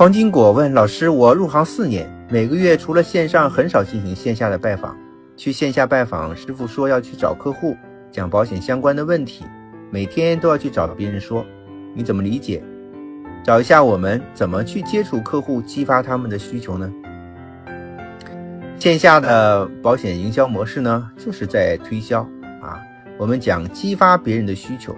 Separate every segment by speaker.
Speaker 1: 黄金果问老师：“我入行四年，每个月除了线上，很少进行线下的拜访。去线下拜访，师傅说要去找客户讲保险相关的问题，每天都要去找别人说，你怎么理解？找一下我们怎么去接触客户，激发他们的需求呢？线下的保险营销模式呢，就是在推销啊，我们讲激发别人的需求，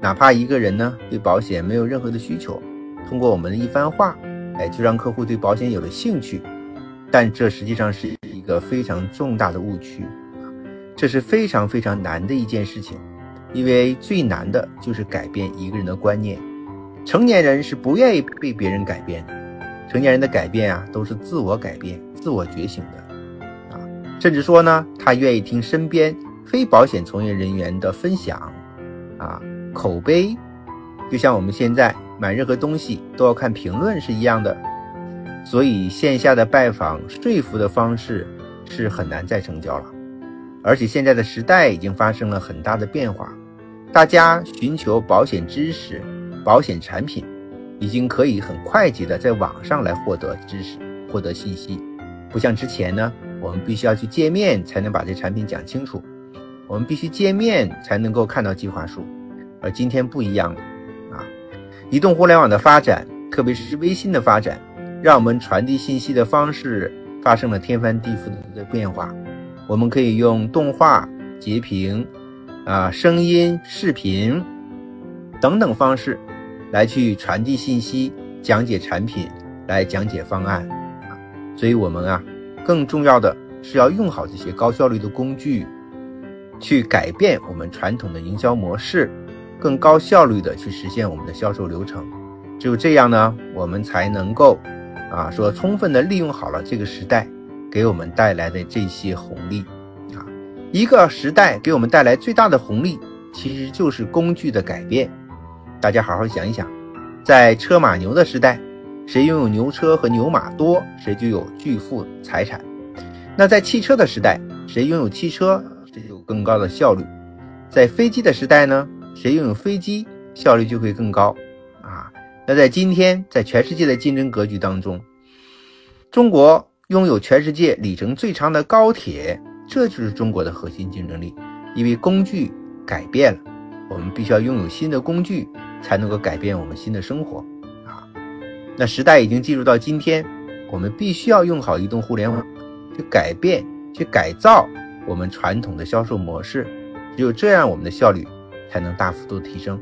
Speaker 1: 哪怕一个人呢对保险没有任何的需求。”通过我们的一番话，哎，就让客户对保险有了兴趣，但这实际上是一个非常重大的误区，这是非常非常难的一件事情，因为最难的就是改变一个人的观念。成年人是不愿意被别人改变的，成年人的改变啊，都是自我改变、自我觉醒的，啊，甚至说呢，他愿意听身边非保险从业人员的分享，啊，口碑，就像我们现在。买任何东西都要看评论是一样的，所以线下的拜访说服的方式是很难再成交了。而且现在的时代已经发生了很大的变化，大家寻求保险知识、保险产品，已经可以很快捷的在网上来获得知识、获得信息，不像之前呢，我们必须要去见面才能把这产品讲清楚，我们必须见面才能够看到计划书，而今天不一样了。移动互联网的发展，特别是微信的发展，让我们传递信息的方式发生了天翻地覆的变化。我们可以用动画、截屏、啊声音、视频等等方式来去传递信息、讲解产品、来讲解方案。所以我们啊，更重要的是要用好这些高效率的工具，去改变我们传统的营销模式。更高效率的去实现我们的销售流程，只有这样呢，我们才能够啊说充分的利用好了这个时代给我们带来的这些红利啊。一个时代给我们带来最大的红利，其实就是工具的改变。大家好好想一想，在车马牛的时代，谁拥有牛车和牛马多，谁就有巨富财产。那在汽车的时代，谁拥有汽车，谁就有更高的效率。在飞机的时代呢？谁拥有飞机，效率就会更高啊！那在今天，在全世界的竞争格局当中，中国拥有全世界里程最长的高铁，这就是中国的核心竞争力。因为工具改变了，我们必须要拥有新的工具，才能够改变我们新的生活啊！那时代已经进入到今天，我们必须要用好移动互联网，去改变、去改造我们传统的销售模式。只有这样，我们的效率。才能大幅度提升。